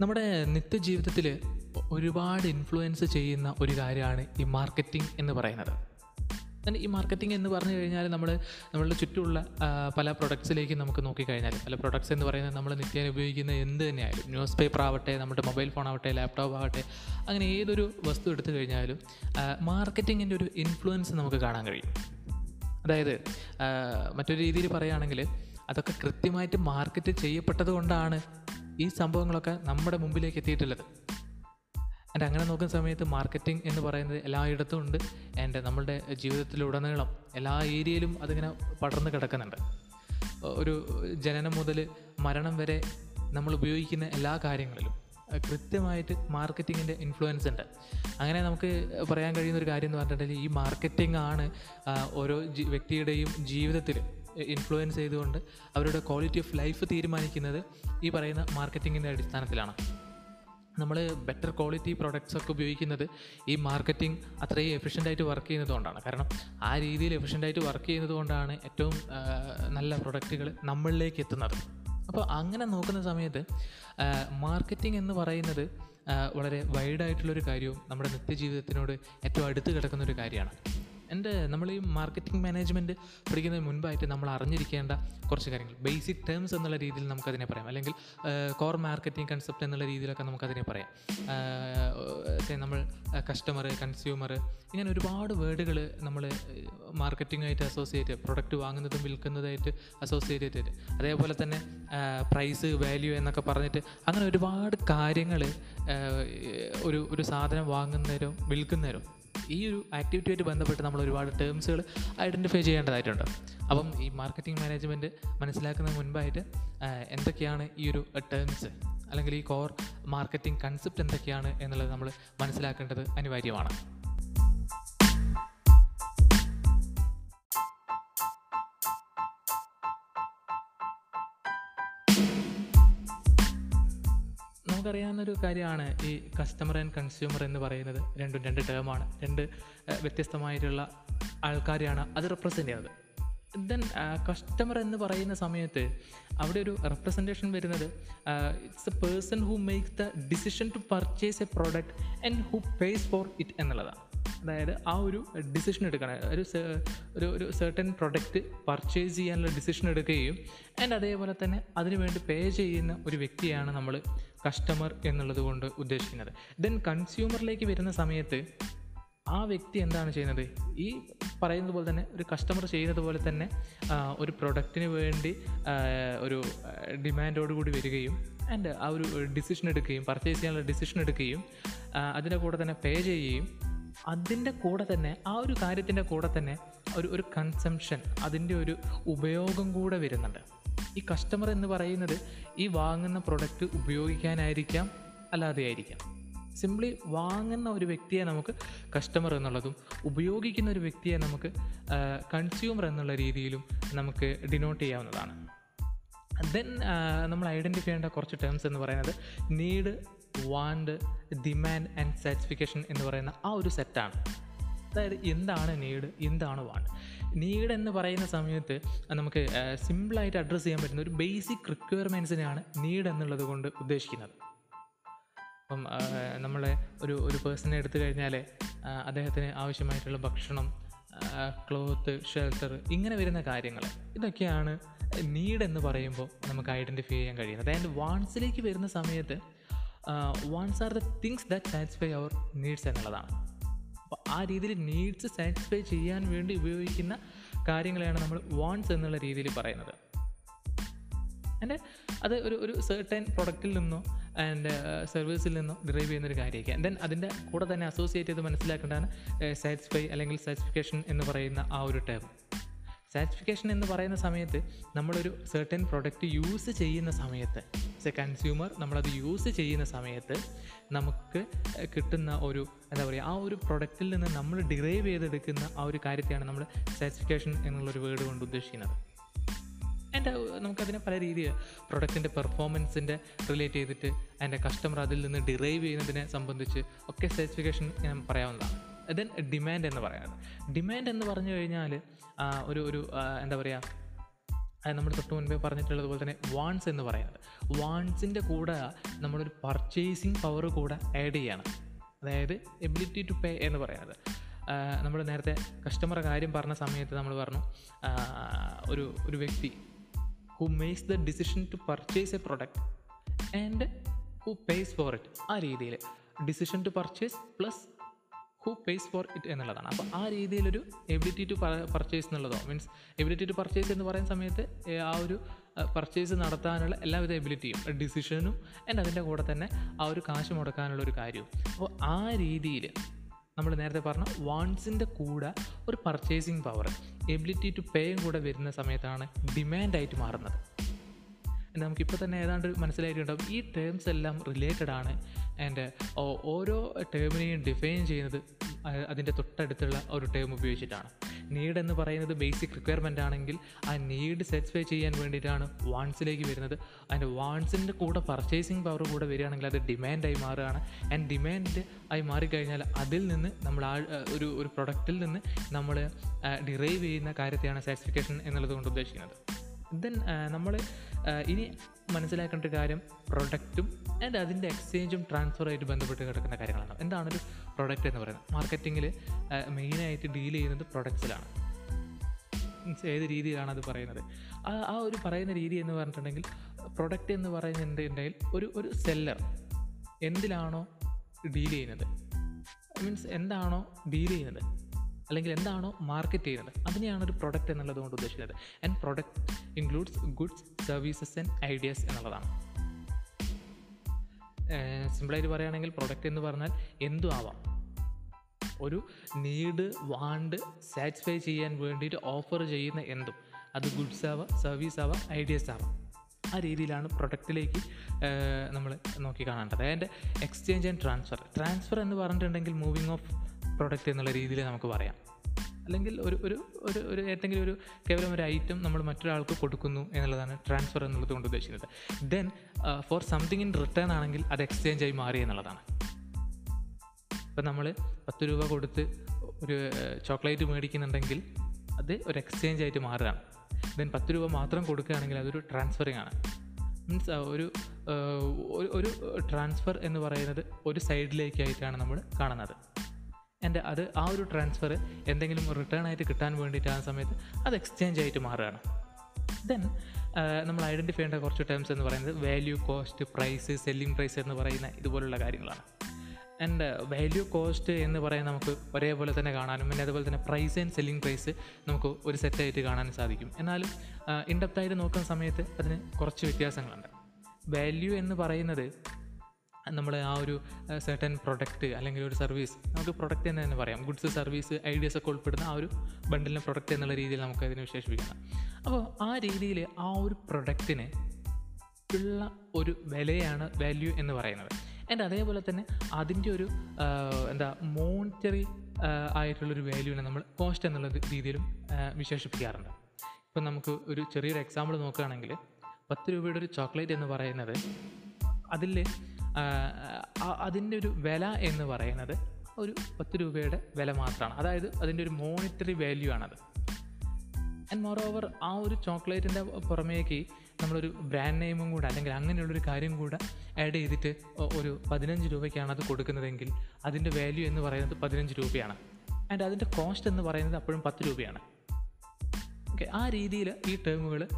നമ്മുടെ നിത്യജീവിതത്തിൽ ഒരുപാട് ഇൻഫ്ലുവൻസ് ചെയ്യുന്ന ഒരു കാര്യമാണ് ഈ മാർക്കറ്റിംഗ് എന്ന് പറയുന്നത്. ഈ മാർക്കറ്റിംഗ് എന്ന് പറഞ്ഞു കഴിഞ്ഞാൽ നമ്മൾ നമ്മളുടെ ചുറ്റുമുള്ള പല പ്രൊഡക്ട്സിലേക്ക് നമുക്ക് നോക്കിക്കഴിഞ്ഞാൽ പല പ്രൊഡക്ട്സ് എന്ന് പറയുന്നത് നമ്മൾ നിത്യേന ഉപയോഗിക്കുന്ന എന്ത് തന്നെയായാലും ന്യൂസ് പേപ്പർ ആവട്ടെ നമ്മുടെ മൊബൈൽ ഫോൺ ആവട്ടെ ലാപ്ടോപ്പ് ആവട്ടെ അങ്ങനെ ഏതൊരു വസ്തു എടുത്തു കഴിഞ്ഞാലും മാർക്കറ്റിങ്ങിന്റെ ഒരു ഇൻഫ്ലുവൻസ് നമുക്ക് കാണാൻ കഴിയും. അതായത് മറ്റൊരു രീതിയിൽ പറയുകയാണെങ്കിൽ അതൊക്കെ കൃത്യമായിട്ട് മാർക്കറ്റ് ചെയ്യപ്പെട്ടത് കൊണ്ടാണ് ഈ സംഭവങ്ങളൊക്കെ നമ്മുടെ മുമ്പിലേക്ക് എത്തിയിട്ടുള്ളത്. ആൻഡ് അങ്ങനെ നോക്കുന്ന സമയത്ത് മാർക്കറ്റിംഗ് എന്ന് പറയുന്നത് എല്ലായിടത്തും ഉണ്ട്. ആൻഡ് നമ്മളുടെ ജീവിതത്തിലുടനീളം എല്ലാ ഏരിയയിലും അതിങ്ങനെ പടർന്നു കിടക്കുന്നുണ്ട്. ഒരു ജനനം മുതൽ മരണം വരെ നമ്മൾ ഉപയോഗിക്കുന്ന എല്ലാ കാര്യങ്ങളിലും കൃത്യമായിട്ട് മാർക്കറ്റിങ്ങിന്റെ ഇൻഫ്ലുവൻസ് ഉണ്ട്. അങ്ങനെ നമുക്ക് പറയാൻ കഴിയുന്ന ഒരു കാര്യം എന്ന് പറഞ്ഞിട്ടുണ്ടെങ്കിൽ ഈ മാർക്കറ്റിംഗ് ആണ് ഓരോ വ്യക്തിയുടെയും ജീവിതത്തിൽ ഇൻഫ്ലുവൻസ് ചെയ്തുകൊണ്ട് അവരുടെ ക്വാളിറ്റി ഓഫ് ലൈഫ് തീരുമാനിക്കുന്നത് ഈ പറയുന്ന മാർക്കറ്റിങ്ങിന്റെ അടിസ്ഥാനത്തിലാണ്. നമ്മൾ ബെറ്റർ ക്വാളിറ്റി പ്രോഡക്റ്റ്സ് ഒക്കെ ഉപയോഗിക്കുന്നത് ഈ മാർക്കറ്റിംഗ് അത്രയും എഫിഷ്യന്റായിട്ട് വർക്ക് ചെയ്യുന്നതുകൊണ്ടാണ് കാരണം ആ രീതിയിൽ എഫിഷ്യന്റായിട്ട് വർക്ക് ചെയ്യുന്നതുകൊണ്ടാണ് ഏറ്റവും നല്ല പ്രൊഡക്റ്റുകൾ നമ്മളിലേക്ക് എത്തുന്നത്. അപ്പോൾ അങ്ങനെ നോക്കുന്ന സമയത്ത് മാർക്കറ്റിംഗ് എന്ന് പറയുന്നത് വളരെ വൈഡായിട്ടുള്ളൊരു കാര്യവും നമ്മുടെ നിത്യജീവിതത്തിനോട് ഏറ്റവും അടുത്ത് കിടക്കുന്ന ഒരു കാര്യമാണ്. എന്റെ നമ്മൾ ഈ മാർക്കറ്റിംഗ് മാനേജ്മെന്റ് പഠിക്കുന്നതിന് മുൻപായിട്ട് നമ്മൾ അറിഞ്ഞിരിക്കേണ്ട കുറച്ച് കാര്യങ്ങൾ. ബേസിക് ടേംസ് എന്നുള്ള രീതിയിൽ നമുക്കതിനെ പറയാം. അല്ലെങ്കിൽ കോർ മാർക്കറ്റിംഗ് കൺസെപ്റ്റ് എന്നുള്ള രീതിയിലൊക്കെ നമുക്കതിനെ പറയാം. നമ്മൾ കസ്റ്റമർ കൺസ്യൂമർ ഇങ്ങനെ ഒരുപാട് വേർഡുകൾ നമ്മൾ മാർക്കറ്റിങ്ങായിട്ട് അസോസിയേറ്റ് പ്രൊഡക്റ്റ് വാങ്ങുന്നതും വിൽക്കുന്നതായിട്ട് അസോസിയേറ്റ് ചെയ്തിട്ട്. അതേപോലെ തന്നെ പ്രൈസ് വാല്യൂ എന്നൊക്കെ പറഞ്ഞിട്ട് അങ്ങനെ ഒരുപാട് കാര്യങ്ങൾ ഒരു ഒരു സാധനം വാങ്ങുന്നവരും വിൽക്കുന്നവരും ഈ ഒരു ആക്ടിവിറ്റിയായിട്ട് ബന്ധപ്പെട്ട് നമ്മൾ ഒരുപാട് ടേംസുകൾ ഐഡന്റിഫൈ ചെയ്യേണ്ടതായിട്ടുണ്ട്. അപ്പം ഈ മാർക്കറ്റിംഗ് മാനേജ്മെന്റ് മനസ്സിലാക്കുന്നതിന് മുൻപായിട്ട് എന്തൊക്കെയാണ് ഈ ഒരു ടേംസ് അല്ലെങ്കിൽ ഈ കോർ മാർക്കറ്റിംഗ് കൺസെപ്റ്റ് എന്തൊക്കെയാണ് എന്നുള്ളത് നമ്മൾ മനസ്സിലാക്കേണ്ടത് അനിവാര്യമാണ്. നമുക്കറിയാവുന്നൊരു കാര്യമാണ് ഈ കസ്റ്റമർ ആൻഡ് കൺസ്യൂമർ എന്ന് പറയുന്നത്. രണ്ടും രണ്ട് ടേമാണ് രണ്ട് വ്യത്യസ്തമായിട്ടുള്ള ആൾക്കാരെയാണ് അത് റെപ്രസെന്റ് ചെയ്യുന്നത്. ദെൻ കസ്റ്റമർ എന്ന് പറയുന്ന സമയത്ത് അവിടെ ഒരു റെപ്രസെന്റേഷൻ വരുന്നത് it's a person who makes the decision to purchase a product and who pays for it എന്നുള്ളതാണ്. അതായത് ആ ഒരു ഡിസിഷൻ എടുക്കണം. ഒരു ഒരു ഒരു സെർട്ടൻ പ്രൊഡക്റ്റ് പർച്ചേസ് ചെയ്യാനുള്ള ഡിസിഷൻ എടുക്കുകയും ആൻഡ് അതേപോലെ തന്നെ അതിനുവേണ്ടി പേ ചെയ്യുന്ന ഒരു വ്യക്തിയാണ് നമ്മൾ കസ്റ്റമർ എന്നുള്ളത് കൊണ്ട് ഉദ്ദേശിക്കുന്നത്. ദെൻ കൺസ്യൂമറിലേക്ക് വരുന്ന സമയത്ത് ആ വ്യക്തി എന്താണ് ചെയ്യുന്നത്? ഈ പറയുന്നത് പോലെ തന്നെ ഒരു കസ്റ്റമർ ചെയ്യുന്നത് പോലെ തന്നെ ഒരു പ്രൊഡക്റ്റിന് വേണ്ടി ഒരു ഡിമാൻഡോടുകൂടി വരികയും ആൻഡ് ആ ഒരു ഡിസിഷൻ എടുക്കുകയും പർച്ചേസ് ചെയ്യാനുള്ള ഡിസിഷൻ എടുക്കുകയും അതിന്റെ കൂടെ തന്നെ പേ ചെയ്യുകയും അതിന്റെ കൂടെ തന്നെ ആ ഒരു കാര്യത്തിന്റെ കൂടെ തന്നെ ഒരു ഒരു കൺസംഷൻ അതിന്റെ ഒരു ഉപയോഗം കൂടെ വരുന്നുണ്ട്. ഈ കസ്റ്റമർ എന്ന് പറയുന്നത് ഈ വാങ്ങുന്ന പ്രൊഡക്റ്റ് ഉപയോഗിക്കാനായിരിക്കാം അല്ലാതെ ആയിരിക്കാം. സിംപ്ലി വാങ്ങുന്ന ഒരു വ്യക്തിയെ നമുക്ക് കസ്റ്റമർ എന്നുള്ളതും ഉപയോഗിക്കുന്ന ഒരു വ്യക്തിയെ നമുക്ക് കൺസ്യൂമർ എന്നുള്ള രീതിയിലും നമുക്ക് ഡിനോട്ട് ചെയ്യാവുന്നതാണ്. ദെൻ നമ്മൾ ഐഡന്റിഫൈ ചെയ്യേണ്ട കുറച്ച് ടേംസ് എന്ന് പറയുന്നത് need want demand and satisfaction എന്ന് പറയുന്ന ആ ഒരു സെറ്റാണ് അതായത് എന്താണ് നീഡ് എന്താണ് വാണ്ട് നീഡ് എന്ന് പറയുന്ന സമയത്ത് നമുക്ക് സിമ്പിളായിട്ട് അഡ്രസ്സ് ചെയ്യാൻ പറ്റുന്ന ഒരു ബേസിക് റിക്വയർമെന്റ്സിനെയാണ് നീഡ് എന്നുള്ളത് കൊണ്ട് ഉദ്ദേശിക്കുന്നത്. അപ്പം നമ്മളെ ഒരു ഒരു പേഴ്സണെ എടുത്തു കഴിഞ്ഞാൽ അദ്ദേഹത്തിന് ആവശ്യമായിട്ടുള്ള ഭക്ഷണം ക്ലോത്ത് ഷെൽട്ടർ ഇങ്ങനെ വരുന്ന കാര്യങ്ങൾ. ഇതൊക്കെയാണ് നീഡ് എന്ന് പറയുമ്പോൾ നമുക്ക് ഐഡന്റിഫൈ ചെയ്യാൻ കഴിയുന്നത്. അതായത് വാൺസിലേക്ക് വരുന്ന സമയത്ത് wants are the things that satisfy our needs എന്നുള്ളതാണ്. അപ്പോൾ ആ രീതിയിൽ നീഡ്സ് സാറ്റിസ്ഫൈ ചെയ്യാൻ വേണ്ടി ഉപയോഗിക്കുന്ന കാര്യങ്ങളെയാണ് നമ്മൾ വാൺസ് എന്നുള്ള രീതിയിൽ പറയുന്നത്. ആൻഡ് അത് ഒരു ഒരു സെർട്ടൻ പ്രൊഡക്റ്റിൽ നിന്നോ ആൻഡ് സർവീസിൽ നിന്നോ ഡിറൈവ് ചെയ്യുന്ന ഒരു കാര്യമായിരിക്കാം. ദെൻ അതിന്റെ കൂടെ തന്നെ അസോസിയേറ്റ് ചെയ്ത് മനസ്സിലാക്കേണ്ടതാണ് സാറ്റിസ്ഫൈ അല്ലെങ്കിൽ സാറ്റിസ്ഫിക്കേഷൻ എന്ന് പറയുന്ന ആ ഒരു ടേം സാറ്റിസ്ഫിക്കേഷൻ എന്ന് പറയുന്ന സമയത്ത് നമ്മളൊരു സെർട്ടൻ പ്രൊഡക്റ്റ് യൂസ് ചെയ്യുന്ന സമയത്ത് എ കൺസ്യൂമർ നമ്മളത് യൂസ് ചെയ്യുന്ന സമയത്ത് നമുക്ക് കിട്ടുന്ന ഒരു എന്താ പറയുക ആ ഒരു പ്രൊഡക്റ്റിൽ നിന്ന് നമ്മൾ ഡിറൈവ് ചെയ്തെടുക്കുന്ന ആ ഒരു കാര്യത്തെയാണ് നമ്മൾ സാറ്റിസ്ഫിക്കേഷൻ എന്നുള്ളൊരു വേർഡ് കൊണ്ട് ഉദ്ദേശിക്കുന്നത്. എന്റെ നമുക്കതിനെ പല രീതിയിൽ പ്രൊഡക്റ്റിന്റെ പെർഫോമൻസിന്റെ റിലേറ്റ് ചെയ്തിട്ട് എന്റെ കസ്റ്റമർ അതിൽ നിന്ന് ഡിറൈവ് ചെയ്യുന്നതിനെ സംബന്ധിച്ച് ഒക്കെ സർട്ടിഫിക്കേഷൻ ഞാൻ പറയാവുന്നതാണ്. ദെൻ ഡിമാൻഡ് എന്ന് പറയുന്നത് ഡിമാൻഡ് എന്ന് പറഞ്ഞു കഴിഞ്ഞാൽ ഒരു ഒരു എന്താ പറയുക നമ്മൾ തൊട്ട് മുൻപേ പറഞ്ഞിട്ടുള്ളത് പോലെ തന്നെ വാൺസ് എന്ന് പറയുന്നത് വാൺസിന്റെ കൂടെ നമ്മളൊരു പർച്ചേസിങ് പവർ കൂടെ ആഡ് ചെയ്യണം. അതായത് എബിലിറ്റി ടു പേ എന്ന് പറയുന്നത് നമ്മൾ നേരത്തെ കസ്റ്റമർ കാര്യം പറഞ്ഞ സമയത്ത് നമ്മൾ പറഞ്ഞു ഒരു ഒരു വ്യക്തി who makes the decision to purchase a product and who pays for it ആ രീതിയിൽ. Decision to purchase plus who pays for it എന്നുള്ളതാണ്. അപ്പോൾ ആ രീതിയിലൊരു എബിലിറ്റി ടു പർച്ചേസ് എന്നുള്ളതോ മീൻസ് എബിലിറ്റി ടു പർച്ചേസ് എന്ന് പറയുന്ന സമയത്ത് ആ ഒരു പർച്ചേസ് നടത്താനുള്ള എല്ലാവിധ എബിലിറ്റിയും ഡിസിഷനും ആൻഡ് അതിന്റെ കൂടെ തന്നെ ആ ഒരു കാശ് മുടക്കാനുള്ള ഒരു കാര്യവും. അപ്പോൾ ആ രീതിയിൽ നമ്മൾ നേരത്തെ പറഞ്ഞ വാൺസിന്റെ കൂടെ ഒരു പർച്ചേസിങ് പവർ എബിലിറ്റി ടു പേയും കൂടെ വരുന്ന സമയത്താണ് ഡിമാൻഡായിട്ട് മാറുന്നത്. നമുക്കിപ്പോൾ തന്നെ ഏതാണ്ട് മനസ്സിലായിട്ടുണ്ടാവും. ഈ ടേംസ് എല്ലാം റിലേറ്റഡ് ആണ്. ആൻഡ് ഓരോ ടേമിനെയും ഡിഫൈൻ ചെയ്യുന്നത് അതിന്റെ തൊട്ടടുത്തുള്ള ഒരു ടേം ഉപയോഗിച്ചിട്ടാണ്. നീഡ് എന്ന് പറയുന്നത് ബേസിക് റിക്വയർമെന്റ് ആണെങ്കിൽ ആ നീഡ് സാറ്റിസ്ഫൈ ചെയ്യാൻ വേണ്ടിയിട്ടാണ് വാൺസിലേക്ക് വരുന്നത്. അതിന്റെ വാൺസിന്റെ കൂടെ പർച്ചേസിങ് പവർ കൂടെ വരികയാണെങ്കിൽ അത് ഡിമാൻഡായി മാറുകയാണ്. ആൻഡ് ഡിമാൻഡ് ആയി മാറിക്കഴിഞ്ഞാൽ അതിൽ നിന്ന് നമ്മൾ ആ ഒരു ഒരു പ്രൊഡക്റ്റിൽ നിന്ന് നമ്മൾ ഡിറൈവ് ചെയ്യുന്ന കാര്യത്തെയാണ് സാറ്റിസ്ഫിക്കേഷൻ എന്നുള്ളത് കൊണ്ട് ഉദ്ദേശിക്കുന്നത്. ദെൻ നമ്മൾ ഇനി മനസ്സിലാക്കേണ്ട ഒരു കാര്യം പ്രൊഡക്റ്റും ആൻഡ് അതിന്റെ എക്സ്ചേഞ്ചും ട്രാൻസ്ഫറുമായിട്ട് ബന്ധപ്പെട്ട് കിടക്കുന്ന കാര്യങ്ങളാണ്. എന്താണ് ഒരു പ്രൊഡക്റ്റ് എന്ന് പറയുന്നത്? മാർക്കറ്റിങ്ങിൽ മെയിനായിട്ട് ഡീൽ ചെയ്യുന്നത് പ്രൊഡക്ട്സിലാണ് ഏത് രീതിയിലാണ് അത് പറയുന്നത്? ആ ഒരു പറയുന്ന രീതി എന്ന് പറഞ്ഞിട്ടുണ്ടെങ്കിൽ പ്രൊഡക്റ്റ് എന്ന് പറയുന്നുണ്ടെങ്കിൽ ഒരു ഒരു സെല്ലർ എന്തിലാണോ ഡീൽ ചെയ്യുന്നത്? മീൻസ് എന്താണോ ഡീൽ ചെയ്യുന്നത്? അല്ലെങ്കിൽ എന്താണോ മാർക്കറ്റ് ചെയ്യുന്നത് അതിനെയാണ് ഒരു പ്രൊഡക്റ്റ് എന്നുള്ളത് കൊണ്ട് ഉദ്ദേശിക്കുന്നത്. And product includes goods services and ideas എന്നുള്ളതാണ്. സിമ്പിളായിട്ട് പറയുകയാണെങ്കിൽ പ്രൊഡക്റ്റ് എന്ന് പറഞ്ഞാൽ എന്തും ആവാം. ഒരു നീഡ് വാണ്ട് സാറ്റിസ്ഫൈ ചെയ്യാൻ വേണ്ടിയിട്ട് ഓഫർ ചെയ്യുന്ന എന്തും. അത് ഗുഡ്സ് ആവാം സർവീസ് ആവാം ഐഡിയാസ് ആവാം. ആ രീതിയിലാണ് പ്രൊഡക്റ്റിലേക്ക് നമ്മൾ നോക്കി കാണേണ്ടത്. അതിന്റെ എക്സ്ചേഞ്ച് ആൻഡ് ട്രാൻസ്ഫർ ട്രാൻസ്ഫർ എന്ന് പറഞ്ഞിട്ടുണ്ടെങ്കിൽ മൂവിങ് ഓഫ് പ്രൊഡക്റ്റ് എന്നുള്ള രീതിയിൽ നമുക്ക് പറയാം. അല്ലെങ്കിൽ ഒരു ഒരു ഒരു ഒരു ഏതെങ്കിലും ഒരു കേവലം ഒരു ഐറ്റം നമ്മൾ മറ്റൊരാൾക്ക് കൊടുക്കുന്നു എന്നുള്ളതാണ് ട്രാൻസ്ഫർ എന്നുള്ളത് കൊണ്ട് ഉദ്ദേശിക്കുന്നത്. Then for something in return ആണെങ്കിൽ അത് എക്സ്ചേഞ്ച് ആയി മാറി എന്നുള്ളതാണ്. ഇപ്പം നമ്മൾ പത്ത് രൂപ കൊടുത്ത് ഒരു ചോക്ലേറ്റ് മേടിക്കുന്നുണ്ടെങ്കിൽ അത് ഒരു എക്സ്ചേഞ്ച് ആയിട്ട് മാറുകയാണ്. ദെൻ പത്ത് രൂപ മാത്രം കൊടുക്കുകയാണെങ്കിൽ അതൊരു ട്രാൻസ്ഫറിങ് ആണ്. മീൻസ് ഒരു ഒരു- ഒരു ട്രാൻസ്ഫർ എന്ന് പറയുന്നത് ഒരു സൈഡിലേക്കായിട്ടാണ് നമ്മൾ കാണുന്നത്. എന്റെ അത് ആ ഒരു ട്രാൻസ്ഫർ എന്തെങ്കിലും റിട്ടേൺ ആയിട്ട് കിട്ടാൻ വേണ്ടിയിട്ട് ആ സമയത്ത് അത് എക്സ്ചേഞ്ച് ആയിട്ട് മാറുകയാണ്. ദെൻ നമ്മൾ ഐഡന്റിഫൈ ചെയ്യേണ്ട കുറച്ച് ടേംസ് എന്ന് പറയുന്നത് value cost price selling price എന്ന് പറയുന്ന ഇതുപോലുള്ള കാര്യങ്ങളാണ്. ആൻഡ് വാല്യൂ കോസ്റ്റ് എന്ന് പറയുന്നത് നമുക്ക് ഒരേപോലെ തന്നെ കാണാനും പിന്നെ അതുപോലെ തന്നെ പ്രൈസ് ആൻഡ് സെല്ലിംഗ് പ്രൈസ് നമുക്ക് ഒരു സെറ്റായിട്ട് കാണാൻ സാധിക്കും. എന്നാലും ഇൻഡെപ്തായിട്ട് നോക്കുന്ന സമയത്ത് അതിന് കുറച്ച് വ്യത്യാസങ്ങളുണ്ട്. വാല്യൂ എന്ന് പറയുന്നത് നമ്മൾ ആ ഒരു സെർട്ടൻ പ്രൊഡക്റ്റ് അല്ലെങ്കിൽ ഒരു സർവീസ് നമുക്ക് പ്രൊഡക്റ്റ് എന്ന് തന്നെ പറയാം. ഗുഡ്സ് സർവീസ് ഐഡിയാസ് ഒക്കെ ഉൾപ്പെടുന്ന ആ ഒരു ബണ്ടിലിനെ പ്രൊഡക്റ്റ് എന്നുള്ള രീതിയിൽ നമുക്ക് അതിനെ വിശേഷിപ്പിക്കണം അപ്പോൾ ആ രീതിയിൽ ആ ഒരു പ്രൊഡക്റ്റിന് ഉള്ള ഒരു വിലയാണ് വാല്യൂ എന്ന് പറയുന്നത്. ആൻഡ് അതേപോലെ തന്നെ അതിന്റെ ഒരു എന്താ മോണിറ്ററി ആയിട്ടുള്ളൊരു വാല്യൂവിനെ നമ്മൾ കോസ്റ്റ് എന്നുള്ള രീതിയിലും വിശേഷിപ്പിക്കാറുണ്ട്. ഇപ്പം നമുക്ക് ഒരു ചെറിയൊരു എക്സാമ്പിൾ നോക്കുകയാണെങ്കിൽ പത്ത് രൂപയുടെ ഒരു ചോക്ലേറ്റ് എന്ന് പറയുന്നത് അതിൽ അതിന്റെ ഒരു വില എന്ന് പറയുന്നത് ഒരു പത്ത് രൂപയുടെ വില മാത്രമാണ്. അതായത് അതിന്റെ ഒരു മോണിറ്ററി വാല്യൂ ആണത്. ആൻഡ് മോർ ഓവർ ആ ഒരു ചോക്ലേറ്റിന്റെ പുറമേക്ക് നമ്മളൊരു ബ്രാൻഡ് നെയിമും കൂടെ അല്ലെങ്കിൽ അങ്ങനെയുള്ളൊരു കാര്യം കൂടെ ആഡ് ചെയ്തിട്ട് ഒരു പതിനഞ്ച് രൂപയ്ക്കാണ് അത് കൊടുക്കുന്നതെങ്കിൽ അതിന്റെ വാല്യൂ എന്ന് പറയുന്നത് പതിനഞ്ച് രൂപയാണ്. ആൻഡ് അതിന്റെ കോസ്റ്റ് എന്ന് പറയുന്നത് അപ്പോഴും പത്ത് രൂപയാണ്. ഓക്കെ ആ രീതിയിൽ ഈ ടേമുകൾ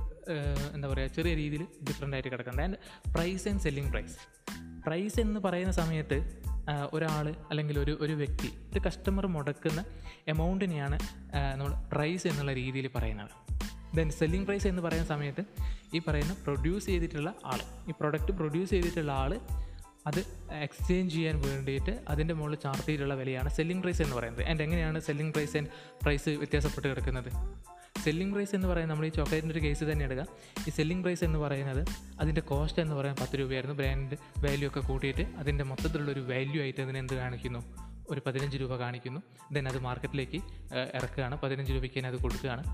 എന്താ പറയുക ചെറിയ രീതിയിൽ ഡിഫറെന്റ് ആയിട്ട് കിടക്കുന്നുണ്ട്. And price and selling price price എന്ന് പറയുന്ന സമയത്ത് ഒരാൾ അല്ലെങ്കിൽ ഒരു ഒരു വ്യക്തി ഒരു കസ്റ്റമർ മുടക്കുന്ന എമൗണ്ടിനെയാണ് നമ്മൾ പ്രൈസ് എന്നുള്ള രീതിയിൽ പറയുന്നത്. ദെൻ സെല്ലിംഗ് പ്രൈസ് എന്ന് പറയുന്ന സമയത്ത് ഈ പറയുന്ന പ്രൊഡ്യൂസ് ചെയ്തിട്ടുള്ള ആൾ ഈ പ്രൊഡക്റ്റ് പ്രൊഡ്യൂസ് ചെയ്തിട്ടുള്ള ആൾ അത് എക്സ്ചേഞ്ച് ചെയ്യാൻ വേണ്ടിയിട്ട് അതിന്റെ മുകളിൽ ചാർട്ട് ചെയ്തിട്ടുള്ള വിലയാണ് സെല്ലിംഗ് പ്രൈസ് എന്ന് പറയുന്നത്. ആൻഡ് എങ്ങനെയാണ് സെല്ലിംഗ് പ്രൈസ് ആൻഡ് പ്രൈസ് വ്യത്യാസപ്പെട്ട് കിടക്കുന്നത്? സെല്ലിംഗ് പ്രൈസ് എന്ന് പറയുന്നത് നമ്മൾ ഈ ചോക്ലേറ്റിന്റെ ഒരു കേസ് തന്നെ എടുക്കുക ഈ സെല്ലിംഗ് പ്രൈസ് എന്ന് പറയുന്നത് അതിന്റെ കോസ്റ്റ് എന്ന് പറയുന്നത് പത്ത് രൂപയായിരുന്നു. ബ്രാൻഡ് വാല്യൂ ഒക്കെ കൂട്ടിയിട്ട് അതിന്റെ മൊത്തത്തിലുള്ള ഒരു വാല്യൂ ആയിട്ട് അതിനെ എന്ത് കാണിക്കുന്നു? ഒരു പതിനഞ്ച് രൂപ കാണിക്കുന്നു. ദെൻ അത് മാർക്കറ്റിലേക്ക് ഇറക്കുകയാണ്. പതിനഞ്ച് രൂപയ്ക്ക് തന്നെ അത് കൊടുക്കുകയാണ്.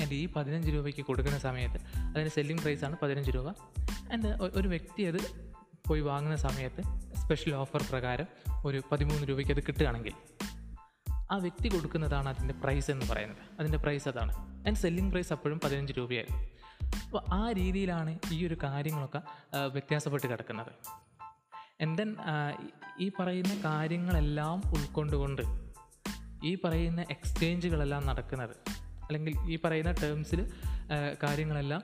ആൻഡ് ഈ പതിനഞ്ച് രൂപയ്ക്ക് കൊടുക്കുന്ന സമയത്ത് അതിന്റെ സെല്ലിംഗ് പ്രൈസാണ് പതിനഞ്ച് രൂപ. ആൻഡ് ഒരു വ്യക്തി അത് പോയി വാങ്ങുന്ന സമയത്ത് സ്പെഷ്യൽ ഓഫർ പ്രകാരം ഒരു പതിമൂന്ന് രൂപയ്ക്ക് അത് കിട്ടുകയാണെങ്കിൽ ആ വ്യക്തി കൊടുക്കുന്നതാണ് അതിന്റെ പ്രൈസ് എന്ന് പറയുന്നത്. അതിന്റെ പ്രൈസ് അതാണ്. ആൻഡ് സെല്ലിംഗ് പ്രൈസ് അപ്പോഴും പതിനഞ്ച് രൂപയായിരുന്നു. അപ്പോൾ ആ രീതിയിലാണ് ഈ ഒരു കാര്യങ്ങളൊക്കെ വ്യത്യാസപ്പെട്ട് കിടക്കുന്നത്. ആൻഡ് ദെൻ ഈ പറയുന്ന കാര്യങ്ങളെല്ലാം ഉൾക്കൊണ്ടുകൊണ്ട് ഈ പറയുന്ന എക്സ്ചേഞ്ചുകളെല്ലാം നടക്കുന്നത് അല്ലെങ്കിൽ ഈ പറയുന്ന ടേംസിൽ കാര്യങ്ങളെല്ലാം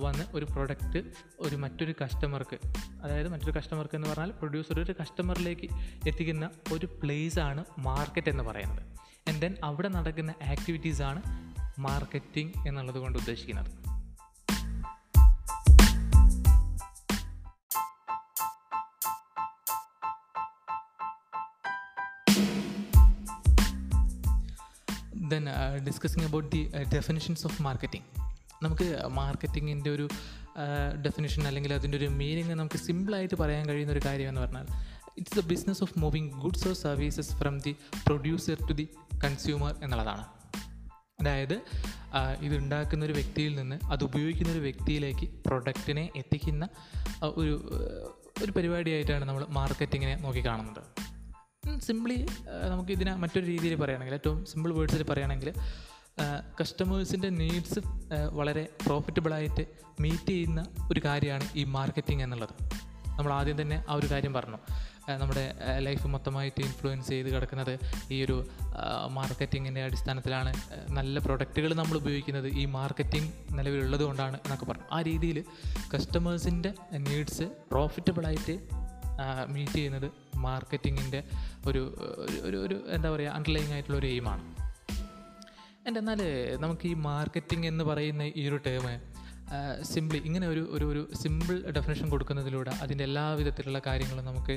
വന്ന് ഒരു പ്രൊഡക്റ്റ് ഒരു മറ്റൊരു കസ്റ്റമർക്ക് അതായത് മറ്റൊരു കസ്റ്റമർക്ക് എന്ന് പറഞ്ഞാൽ പ്രൊഡ്യൂസർ ഒരു കസ്റ്റമറിലേക്ക് എത്തിക്കുന്ന ഒരു പ്ലേസ് ആണ് മാർക്കറ്റ് എന്ന് പറയുന്നത്. ആൻഡ് ദെൻ അവിടെ നടക്കുന്ന ആക്ടിവിറ്റീസാണ് മാർക്കറ്റിംഗ് എന്നുള്ളത് കൊണ്ട് ഉദ്ദേശിക്കുന്നത്. Then discussing about the definitions of marketing നമുക്ക് മാർക്കറ്റിങ്ങിന്റെ ഒരു ഡെഫിനിഷൻ അല്ലെങ്കിൽ അതിന്റെ ഒരു മീനിങ് നമുക്ക് സിമ്പിളായിട്ട് പറയാൻ കഴിയുന്ന ഒരു കാര്യം എന്ന് പറഞ്ഞാൽ it's the business of moving goods or services from the producer to the consumer എന്നുള്ളതാണ്. അതായത് ഇതുണ്ടാക്കുന്ന ഒരു വ്യക്തിയിൽ നിന്ന് അത് ഉപയോഗിക്കുന്ന ഒരു വ്യക്തിയിലേക്ക് പ്രൊഡക്റ്റിനെ എത്തിക്കുന്ന ഒരു ഒരു പരിപാടിയായിട്ടാണ് നമ്മൾ മാർക്കറ്റിങ്ങിനെ നോക്കിക്കാണുന്നത് സിംപ്ലി നമുക്ക് ഇതിനെ മറ്റൊരു രീതിയിൽ പറയുകയാണെങ്കിൽ ഏറ്റവും സിമ്പിൾ വേർഡ്സിൽ പറയുകയാണെങ്കിൽ കസ്റ്റമേഴ്സിന്റെ നീഡ്സ് വളരെ പ്രോഫിറ്റബിളായിട്ട് മീറ്റ് ചെയ്യുന്ന ഒരു കാര്യമാണ് ഈ മാർക്കറ്റിംഗ് എന്നുള്ളത്. നമ്മൾ ആദ്യം തന്നെ ആ ഒരു കാര്യം പറഞ്ഞു. നമ്മുടെ ലൈഫ് മൊത്തമായിട്ട് ഇൻഫ്ലുവൻസ് ചെയ്ത് കിടക്കുന്നത് ഈ ഒരു മാർക്കറ്റിങ്ങിന്റെ അടിസ്ഥാനത്തിലാണ്. നല്ല പ്രൊഡക്റ്റുകൾ നമ്മൾ ഉപയോഗിക്കുന്നത് ഈ മാർക്കറ്റിംഗ് നിലവിലുള്ളത് കൊണ്ടാണ് എന്നൊക്കെ പറഞ്ഞു. ആ രീതിയിൽ കസ്റ്റമേഴ്സിന്റെ നീഡ്സ് പ്രോഫിറ്റബിളായിട്ട് മീറ്റ് ചെയ്യുന്നത് മാർക്കറ്റിങ്ങിന്റെ ഒരു ഒരു- എന്താ പറയുക അണ്ടർലൈങ് ആയിട്ടുള്ള ഒരു എയിമാണ് ആൻഡ് എന്നാൽ നമുക്ക് ഈ മാർക്കറ്റിംഗ് എന്ന് പറയുന്ന ഈ ഒരു ടേം സിംപ്ലി ഇങ്ങനെ ഒരു ഒരു ഒരു സിമ്പിൾ ഡെഫിനേഷൻ കൊടുക്കുന്നതിലൂടെ അതിന്റെ എല്ലാ വിധത്തിലുള്ള കാര്യങ്ങളും നമുക്ക്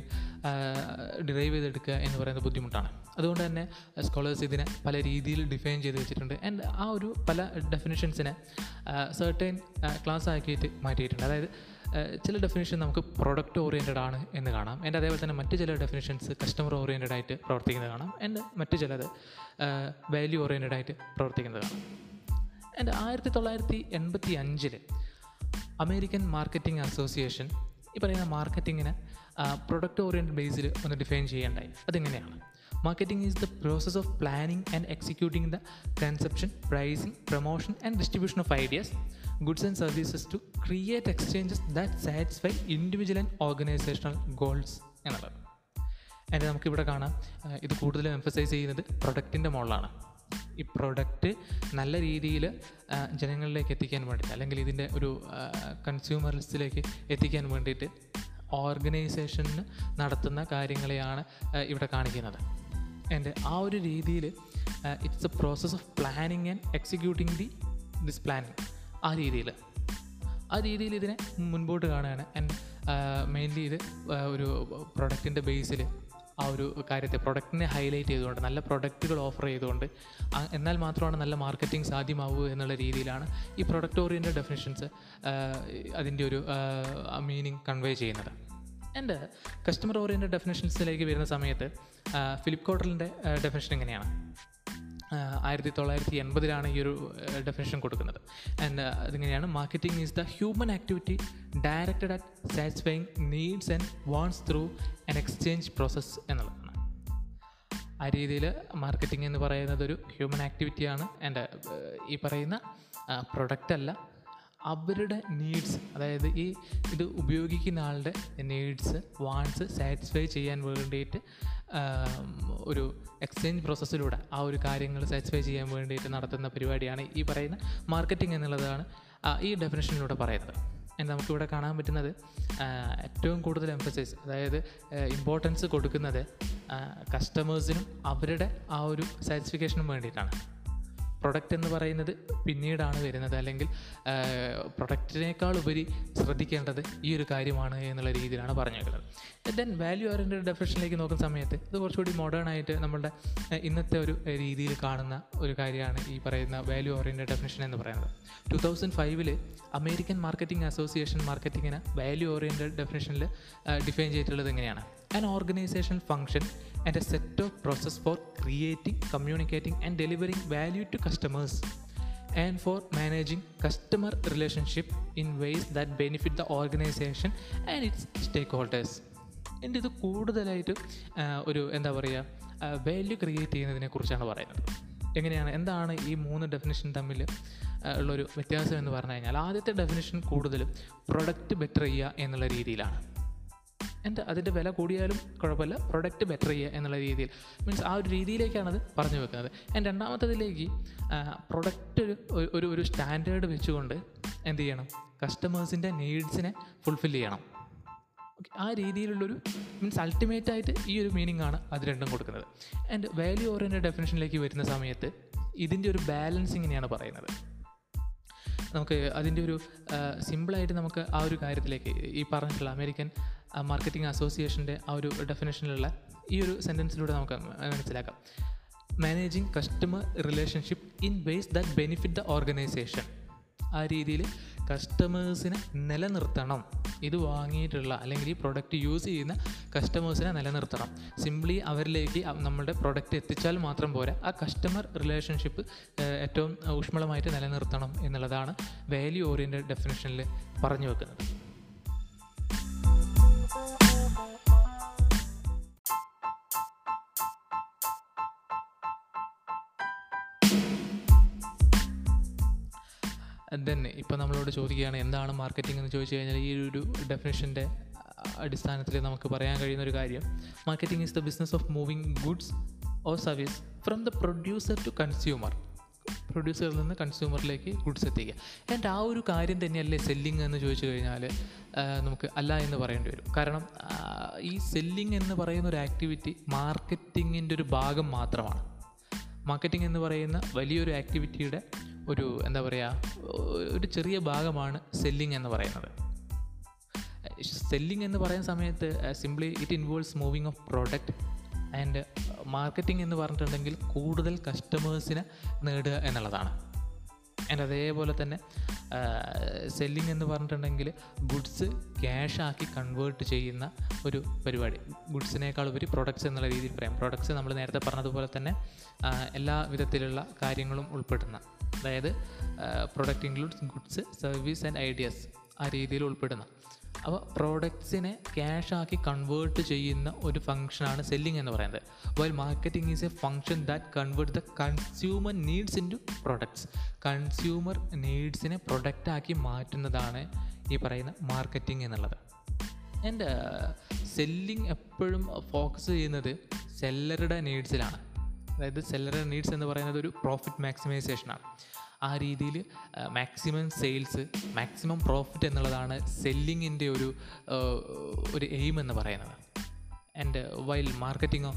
ഡിറൈവ് ചെയ്തെടുക്കുക എന്ന് പറയുന്നത് ബുദ്ധിമുട്ടാണ്. അതുകൊണ്ട് തന്നെ സ്കോളേഴ്സ് ഇതിനെ പല രീതിയിൽ ഡിഫൈൻ ചെയ്ത് വെച്ചിട്ടുണ്ട്. ആൻഡ് ആ ഒരു പല ഡെഫിനേഷൻസിനെ സെർട്ടൈൻ ക്ലാസ് ആക്കിയിട്ട് മാറ്റിയിട്ടുണ്ട്. അതായത് ചില ഡെഫിനേഷൻ നമുക്ക് പ്രൊഡക്റ്റ് ഓറിയന്റഡ് ആണ് എന്ന് കാണാം. എന്റെ അതേപോലെ തന്നെ മറ്റ് ചില ഡെഫിനേഷൻസ് കസ്റ്റമർ ഓറിയന്റഡ് ആയിട്ട് പ്രവർത്തിക്കുന്നത് കാണാം. എന്റെ മറ്റു ചിലത് വാല്യൂ ഓറിയന്റഡ് ആയിട്ട് പ്രവർത്തിക്കുന്നത് കാണാം. എന്റെ ആയിരത്തി തൊള്ളായിരത്തി എൺപത്തി അഞ്ചിൽ അമേരിക്കൻ മാർക്കറ്റിംഗ് അസോസിയേഷൻ ഈ പറയുന്ന മാർക്കറ്റിങ്ങിനെ പ്രൊഡക്റ്റ് ഓറിയന്റഡ് ബേസിൽ ഒന്ന് ഡിഫൈൻ ചെയ്യേണ്ടായി. അതെങ്ങനെയാണ്? Marketing is the process of planning and executing the conception pricing promotion and distribution of ideas goods and services to create exchanges that satisfy individual and organisational goals എന്നുള്ളത്. എന്റെ നമുക്കിവിടെ കാണാം. ഇത് കൂടുതലും emphasise ചെയ്യുന്നത് പ്രൊഡക്റ്റിന്റെ മുകളിലാണ് ഈ പ്രൊഡക്റ്റ് നല്ല രീതിയിൽ ജനങ്ങളിലേക്ക് എത്തിക്കാൻ വേണ്ടിയിട്ട് അല്ലെങ്കിൽ ഇതിന്റെ ഒരു കൺസ്യൂമർ ലിസ്റ്റിലേക്ക് എത്തിക്കാൻ വേണ്ടിയിട്ട് ഓർഗനൈസേഷന് നടത്തുന്ന കാര്യങ്ങളെയാണ് ഇവിടെ കാണിക്കുന്നത്. ആൻഡ് ആ ഒരു രീതിയിൽ it's a process of planning and executing the this planning ആ രീതിയിൽ ആ രീതിയിൽ ഇതിനെ മുൻപോട്ട് കാണുകയാണ്. ആൻഡ് മെയിൻലി ഇത് ഒരു പ്രൊഡക്റ്റിന്റെ ബേസിൽ ആ ഒരു കാര്യത്തെ പ്രൊഡക്റ്റിനെ ഹൈലൈറ്റ് ചെയ്തുകൊണ്ട് നല്ല പ്രൊഡക്റ്റുകൾ ഓഫർ ചെയ്തുകൊണ്ട് എന്നാൽ മാത്രമാണ് നല്ല മാർക്കറ്റിംഗ് സാധ്യമാവൂ എന്നുള്ള രീതിയിലാണ് ഈ പ്രൊഡക്റ്റ് ഓറിയന്റഡ് ഡെഫിനിഷൻസ് അതിന്റെ ഒരു മീനിങ് കൺവേ ചെയ്യുന്നത്. ആൻഡ് കസ്റ്റമർ ഓറിയന്റഡ് ഡെഫിനേഷൻസിലേക്ക് വരുന്ന സമയത്ത് ഫിലിപ്പ് കോട്ടലിന്റെ ഡെഫിനേഷൻ എങ്ങനെയാണ്? ആയിരത്തി തൊള്ളായിരത്തി എൺപതിലാണ് ഈ ഒരു ഡെഫിനേഷൻ കൊടുക്കുന്നത്. ആൻഡ് അതിങ്ങനെയാണ്? Marketing is the human activity directed at satisfying needs and wants through an exchange process എന്നുള്ളതാണ്. ആ രീതിയിൽ മാർക്കറ്റിംഗ് എന്ന് പറയുന്നത് ഒരു ഹ്യൂമൻ ആക്ടിവിറ്റിയാണ് ആൻഡ് ഈ പറയുന്ന പ്രൊഡക്റ്റ് അല്ല അവരുടെ നീഡ്സ് അതായത് ഈ ഇത് ഉപയോഗിക്കുന്ന ആളുടെ നീഡ്സ് വാണ്ട്സ് സാറ്റിസ്ഫൈ ചെയ്യാൻ വേണ്ടിയിട്ട് ഒരു എക്സ്ചേഞ്ച് പ്രോസസ്സിലൂടെ ആ ഒരു കാര്യങ്ങൾ സാറ്റിസ്ഫൈ ചെയ്യാൻ വേണ്ടിയിട്ട് നടത്തുന്ന പരിപാടിയാണ് ഈ പറയുന്ന മാർക്കറ്റിംഗ് എന്നുള്ളതാണ് ഈ ഡെഫിനേഷനിലൂടെ പറയുന്നത്. നമുക്കിവിടെ കാണാൻ പറ്റുന്നത് ഏറ്റവും കൂടുതൽ എംഫസൈസ് അതായത് ഇമ്പോർട്ടൻസ് കൊടുക്കുന്നത് കസ്റ്റമേഴ്സിനും അവരുടെ ആ ഒരു സാറ്റിസ്ഫിക്കേഷനും വേണ്ടിയിട്ടാണ്. പ്രൊഡക്റ്റ് എന്ന് പറയുന്നത് പിന്നീടാണ് വരുന്നത്. അല്ലെങ്കിൽ പ്രൊഡക്റ്റിനേക്കാൾ ഉപരി ശ്രദ്ധിക്കേണ്ടത് ഈ ഒരു കാര്യമാണ് എന്നുള്ള രീതിയിലാണ് പറഞ്ഞേക്കുന്നത്. ദെൻ വാല്യൂ ഓറിയന്റഡ് ഡെഫിനേഷനിലേക്ക് നോക്കുന്ന സമയത്ത് ഇത് കുറച്ചുകൂടി മോഡേൺ ആയിട്ട് നമ്മളുടെ ഇന്നത്തെ ഒരു രീതിയിൽ കാണുന്ന ഒരു കാര്യമാണ് ഈ പറയുന്ന വാല്യൂ ഓറിയന്റഡ് ഡെഫിനേഷൻ എന്ന് പറയുന്നത്. ടു തൗസൻഡ് ഫൈവിൽ അമേരിക്കൻ മാർക്കറ്റിംഗ് അസോസിയേഷൻ മാർക്കറ്റിങ്ങിനെ വാല്യൂ ഓറിയന്റഡ് ഡെഫിനേഷനിൽ ഡിഫൈൻ ചെയ്തിട്ടുള്ളത് എങ്ങനെയാണ്? Organisation function and a set of process for creating communicating and delivering value to customers and for managing customer relationship in ways that benefit the organisation and its stakeholders എന്റെ ഇത് കൂടുതലായിട്ട് ഒരു എന്താ പറയുക value create ചെയ്യുന്നതിനെ കുറിച്ചാണ് പറയുന്നത്. എങ്ങനെയാണ് എന്താണ് ഈ മൂന്ന് ഡെഫിനിഷൻ തമ്മിൽ ഉള്ളൊരു വ്യത്യാസം എന്ന് പറഞ്ഞു കഴിഞ്ഞാൽ ആദ്യത്തെ ഡെഫിനിഷൻ കൂടുതലും പ്രൊഡക്റ്റ് ബെറ്റർ ചെയ്യുക എന്നുള്ള രീതിയിലാണ്. എന്റെ അതിന്റെ വില കൂടിയാലും കുഴപ്പമില്ല. പ്രൊഡക്റ്റ് ബെറ്റർ ചെയ്യുക എന്നുള്ള രീതിയിൽ. മീൻസ് ആ ഒരു രീതിയിലേക്കാണ് അത് പറഞ്ഞു വെക്കുന്നത്. ആൻഡ് രണ്ടാമത്തതിലേക്ക് പ്രൊഡക്റ്റ് ഒരു ഒരു സ്റ്റാൻഡേർഡ് വെച്ചുകൊണ്ട് എന്ത് ചെയ്യണം? കസ്റ്റമേഴ്സിന്റെ നീഡ്സിനെ ഫുൾഫിൽ ചെയ്യണം. ആ രീതിയിലുള്ളൊരു മീൻസ് അൾട്ടിമേറ്റ് ആയിട്ട് ഈ ഒരു മീനിങ് ആണ് അത് രണ്ടും കൊടുക്കുന്നത്. ആൻഡ് വാല്യൂ ഓറിയന്റഡ് ഡെഫിനേഷനിലേക്ക് വരുന്ന സമയത്ത് ഇതിന്റെ ഒരു ബാലൻസിങ്ങിനെയാണ് പറയുന്നത്. നമുക്ക് അതിന്റെ ഒരു സിമ്പിളായിട്ട് നമുക്ക് ആ ഒരു കാര്യത്തിലേക്ക് ഈ പറഞ്ഞിട്ടുള്ള അമേരിക്കൻ മാർക്കറ്റിംഗ് അസോസിയേഷന്റെ ആ ഒരു ഡെഫിനേഷനിലുള്ള ഈ ഒരു സെന്റൻസിലൂടെ നമുക്ക് മനസ്സിലാക്കാം. Managing customer relationship in ways that benefit the organisation ആ രീതിയിൽ കസ്റ്റമേഴ്സിനെ നിലനിർത്തണം. ഇത് വാങ്ങിയിട്ടുള്ള അല്ലെങ്കിൽ ഈ പ്രൊഡക്റ്റ് യൂസ് ചെയ്യുന്ന കസ്റ്റമേഴ്സിനെ നിലനിർത്തണം. സിംപ്ലി അവരിലേക്ക് നമ്മുടെ പ്രൊഡക്റ്റ് എത്തിച്ചാൽ മാത്രം പോരാ ആ കസ്റ്റമർ റിലേഷൻഷിപ്പ് ഏറ്റവും ഊഷ്മളമായിട്ട് നിലനിർത്തണം എന്നുള്ളതാണ് വാല്യൂ ഓറിയന്റഡ് ഡെഫിനേഷനിൽ പറഞ്ഞു വെക്കുന്നത്. ദെൻ ഇപ്പം നമ്മളോട് ചോദിക്കുകയാണ് എന്താണ് മാർക്കറ്റിംഗ് എന്ന് ചോദിച്ചു കഴിഞ്ഞാൽ ഈ ഒരു ഡെഫിനേഷന്റെ അടിസ്ഥാനത്തിൽ നമുക്ക് പറയാൻ കഴിയുന്ന ഒരു കാര്യം marketing is the business of moving goods or service from the producer to consumer പ്രൊഡ്യൂസറിൽ നിന്ന് കൺസ്യൂമറിലേക്ക് ഗുഡ്സ് എത്തിക്കുക. ആൻഡ് ആ ഒരു കാര്യം തന്നെയല്ലേ സെല്ലിംഗ് എന്ന് ചോദിച്ചു കഴിഞ്ഞാൽ നമുക്ക് അല്ല എന്ന് പറയേണ്ടി വരും. കാരണം ഈ സെല്ലിംഗ് എന്ന് പറയുന്ന ഒരു ആക്ടിവിറ്റി മാർക്കറ്റിങ്ങിന്റെ ഒരു ഭാഗം മാത്രമാണ്. മാർക്കറ്റിംഗ് എന്ന് പറയുന്ന വലിയൊരു ആക്ടിവിറ്റിയുടെ ഒരു എന്താ പറയുക ഒരു ചെറിയ ഭാഗമാണ് സെല്ലിംഗ് എന്ന് പറയുന്നത്. സെല്ലിംഗ് എന്ന് പറയുന്ന സമയത്ത് simply it involves moving of product and marketing എന്ന് പറഞ്ഞിട്ടുണ്ടെങ്കിൽ കൂടുതൽ കസ്റ്റമേഴ്സിനെ നേടുക എന്നുള്ളതാണ്. ആൻഡ് അതേപോലെ തന്നെ സെല്ലിംഗ് എന്ന് പറഞ്ഞിട്ടുണ്ടെങ്കിൽ ഗുഡ്സ് ക്യാഷ് ആക്കി കൺവേർട്ട് ചെയ്യുന്ന ഒരു പരിപാടി. ഗുഡ്സിനേക്കാൾ ഉപരി പ്രൊഡക്ട്സ് എന്നുള്ള രീതിയിൽ പറയാം. പ്രൊഡക്ട്സ് നമ്മൾ നേരത്തെ പറഞ്ഞതുപോലെ തന്നെ എല്ലാ വിധത്തിലുള്ള കാര്യങ്ങളും ഉൾപ്പെടുന്ന അതായത് product includes goods service and ideas ആ രീതിയിൽ ഉൾപ്പെടുന്ന. അപ്പോൾ പ്രോഡക്ട്സിനെ ക്യാഷ് ആക്കി കൺവേർട്ട് ചെയ്യുന്ന ഒരു ഫംഗ്ഷനാണ് സെല്ലിംഗ് എന്ന് പറയുന്നത്. While marketing is a function that convert the consumer needs into products consumer നീഡ്സിനെ പ്രൊഡക്റ്റാക്കി മാറ്റുന്നതാണ് ഈ പറയുന്ന മാർക്കറ്റിംഗ് എന്നുള്ളത്. ആൻഡ് സെല്ലിംഗ് എപ്പോഴും ഫോക്കസ് ചെയ്യുന്നത് സെല്ലറുടെ നീഡ്സിലാണ് അതായത് സെല്ലറുടെ നീഡ്സ് എന്ന് പറയുന്നത് ഒരു പ്രോഫിറ്റ് മാക്സിമൈസേഷനാണ് ആ രീതിയിൽ മാക്സിമം സെയിൽസ് മാക്സിമം പ്രോഫിറ്റ് എന്നുള്ളതാണ് സെല്ലിങ്ങിന്റെ ഒരു ഒരു എയിം എന്ന് പറയുന്നത്. And while മാർക്കറ്റിങ്ങോ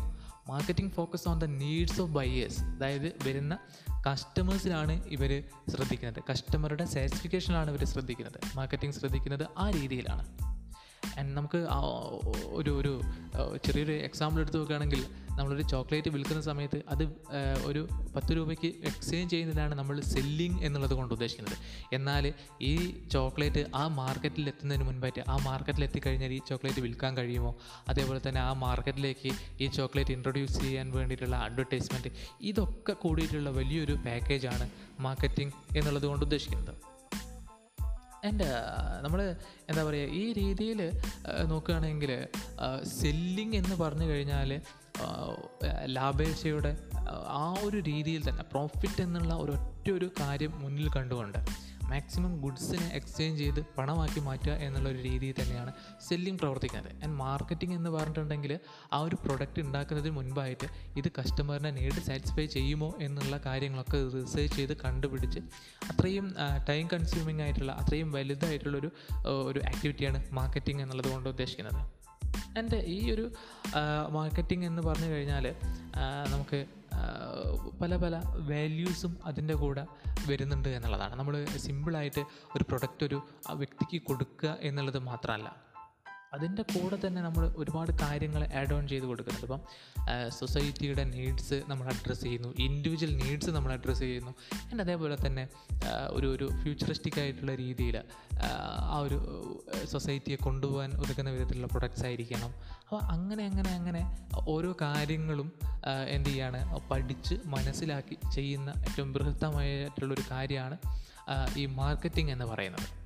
marketing focus on the needs of buyers അതായത് വരുന്ന കസ്റ്റമേഴ്സിലാണ് ഇവർ ശ്രദ്ധിക്കുന്നത്. കസ്റ്റമറുടെ സാറ്റിസ്ഫിക്കേഷനാണ് ഇവർ ശ്രദ്ധിക്കുന്നത്. മാർക്കറ്റിംഗ് ശ്രദ്ധിക്കുന്നത് ആ രീതിയിലാണ്. ആൻഡ് നമുക്ക് ഒരു ഒരു ചെറിയൊരു എക്സാമ്പിൾ എടുത്ത് നോക്കുകയാണെങ്കിൽ നമ്മളൊരു ചോക്ലേറ്റ് വിൽക്കുന്ന സമയത്ത് അത് ഒരു പത്ത് രൂപയ്ക്ക് എക്സ്ചേഞ്ച് ചെയ്യുന്നതിനാണ് നമ്മൾ സെല്ലിങ് എന്നുള്ളത് കൊണ്ട് ഉദ്ദേശിക്കുന്നത്. എന്നാൽ ഈ ചോക്ലേറ്റ് ആ മാർക്കറ്റിൽ എത്തുന്നതിന് മുൻപായിട്ട് ആ മാർക്കറ്റിൽ എത്തിക്കഴിഞ്ഞാൽ ഈ ചോക്ലേറ്റ് വിൽക്കാൻ കഴിയുമോ? അതേപോലെ തന്നെ ആ മാർക്കറ്റിലേക്ക് ഈ ചോക്ലേറ്റ് ഇൻട്രൊഡ്യൂസ് ചെയ്യാൻ വേണ്ടിയിട്ടുള്ള അഡ്വർടൈസ്മെന്റ് ഇതൊക്കെ കൂടിയിട്ടുള്ള വലിയൊരു പാക്കേജാണ് മാർക്കറ്റിംഗ് എന്നുള്ളത് കൊണ്ട് ഉദ്ദേശിക്കുന്നത്. ആൻഡ് നമ്മൾ എന്താ പറയുക ഈ രീതിയിൽ നോക്കുകയാണെങ്കിൽ സെല്ലിങ് എന്ന് പറഞ്ഞു കഴിഞ്ഞാൽ ലാഭേച്ഛയുടെ ആ ഒരു രീതിയിൽ തന്നെ പ്രോഫിറ്റ് എന്നുള്ള ഒരൊറ്റ ഒരു കാര്യം മുന്നിൽ കണ്ടുകൊണ്ട് മാക്സിമം ഗുഡ്സിനെ എക്സ്ചേഞ്ച് ചെയ്ത് പണമാക്കി മാറ്റുക എന്നുള്ള ഒരു രീതിയിൽ തന്നെയാണ് സെല്ലിംഗ് പ്രവർത്തിക്കുന്നത്. ആൻഡ് മാർക്കറ്റിംഗ് എന്ന് പറഞ്ഞിട്ടുണ്ടെങ്കിൽ ആ ഒരു പ്രൊഡക്റ്റ് ഉണ്ടാക്കുന്നതിന് മുൻപായിട്ട് ഇത് കസ്റ്റമറിനെ നേരിട്ട് സാറ്റിസ്ഫൈ ചെയ്യുമോ എന്നുള്ള കാര്യങ്ങളൊക്കെ റിസർച്ച് ചെയ്ത് കണ്ടുപിടിച്ച് അത്രയും ടൈം കൺസ്യൂമിംഗ് ആയിട്ടുള്ള അത്രയും വലുതായിട്ടുള്ളൊരു ഒരു ആക്ടിവിറ്റിയാണ് മാർക്കറ്റിംഗ് എന്നുള്ളത് കൊണ്ട് ഉദ്ദേശിക്കുന്നത്. ആൻഡ് ഈ ഒരു മാർക്കറ്റിംഗ് എന്ന് പറഞ്ഞു കഴിഞ്ഞാൽ നമുക്ക് പല പല വാല്യൂസും അതിന്റെ കൂടെ വരുന്നുണ്ട് എന്നുള്ളതാണ്. നമ്മൾ സിമ്പിളായിട്ട് ഒരു പ്രൊഡക്റ്റ് ഒരു വ്യക്തിക്ക് കൊടുക്കുക എന്നുള്ളത് മാത്രമല്ല. അതിന്റെ കൂടെ തന്നെ നമ്മൾ ഒരുപാട് കാര്യങ്ങൾ ആഡ് ഓൺ ചെയ്ത് കൊടുക്കുന്നുണ്ട്. ഇപ്പം സൊസൈറ്റിയുടെ നീഡ്സ് നമ്മൾ അഡ്രസ്സ് ചെയ്യുന്നു. ഇൻഡിവിജ്വൽ നീഡ്സ് നമ്മൾ അഡ്രസ്സ് ചെയ്യുന്നു. ആൻഡ് അതേപോലെ തന്നെ ഒരു ഒരു ഫ്യൂച്ചറിസ്റ്റിക് ആയിട്ടുള്ള രീതിയിൽ ആ ഒരു സൊസൈറ്റിയെ കൊണ്ടുപോകാൻ ഒതുക്കുന്ന വിധത്തിലുള്ള പ്രൊഡക്ട്സ് ആയിരിക്കണം. അപ്പോൾ അങ്ങനെ അങ്ങനെ അങ്ങനെ ഓരോ കാര്യങ്ങളും എന്ത് ചെയ്യാണ്? പഠിച്ച് മനസ്സിലാക്കി ചെയ്യുന്ന ഏറ്റവും ബൃഹത്തമായിട്ടുള്ളൊരു കാര്യമാണ് ഈ മാർക്കറ്റിംഗ് എന്ന് പറയുന്നത്.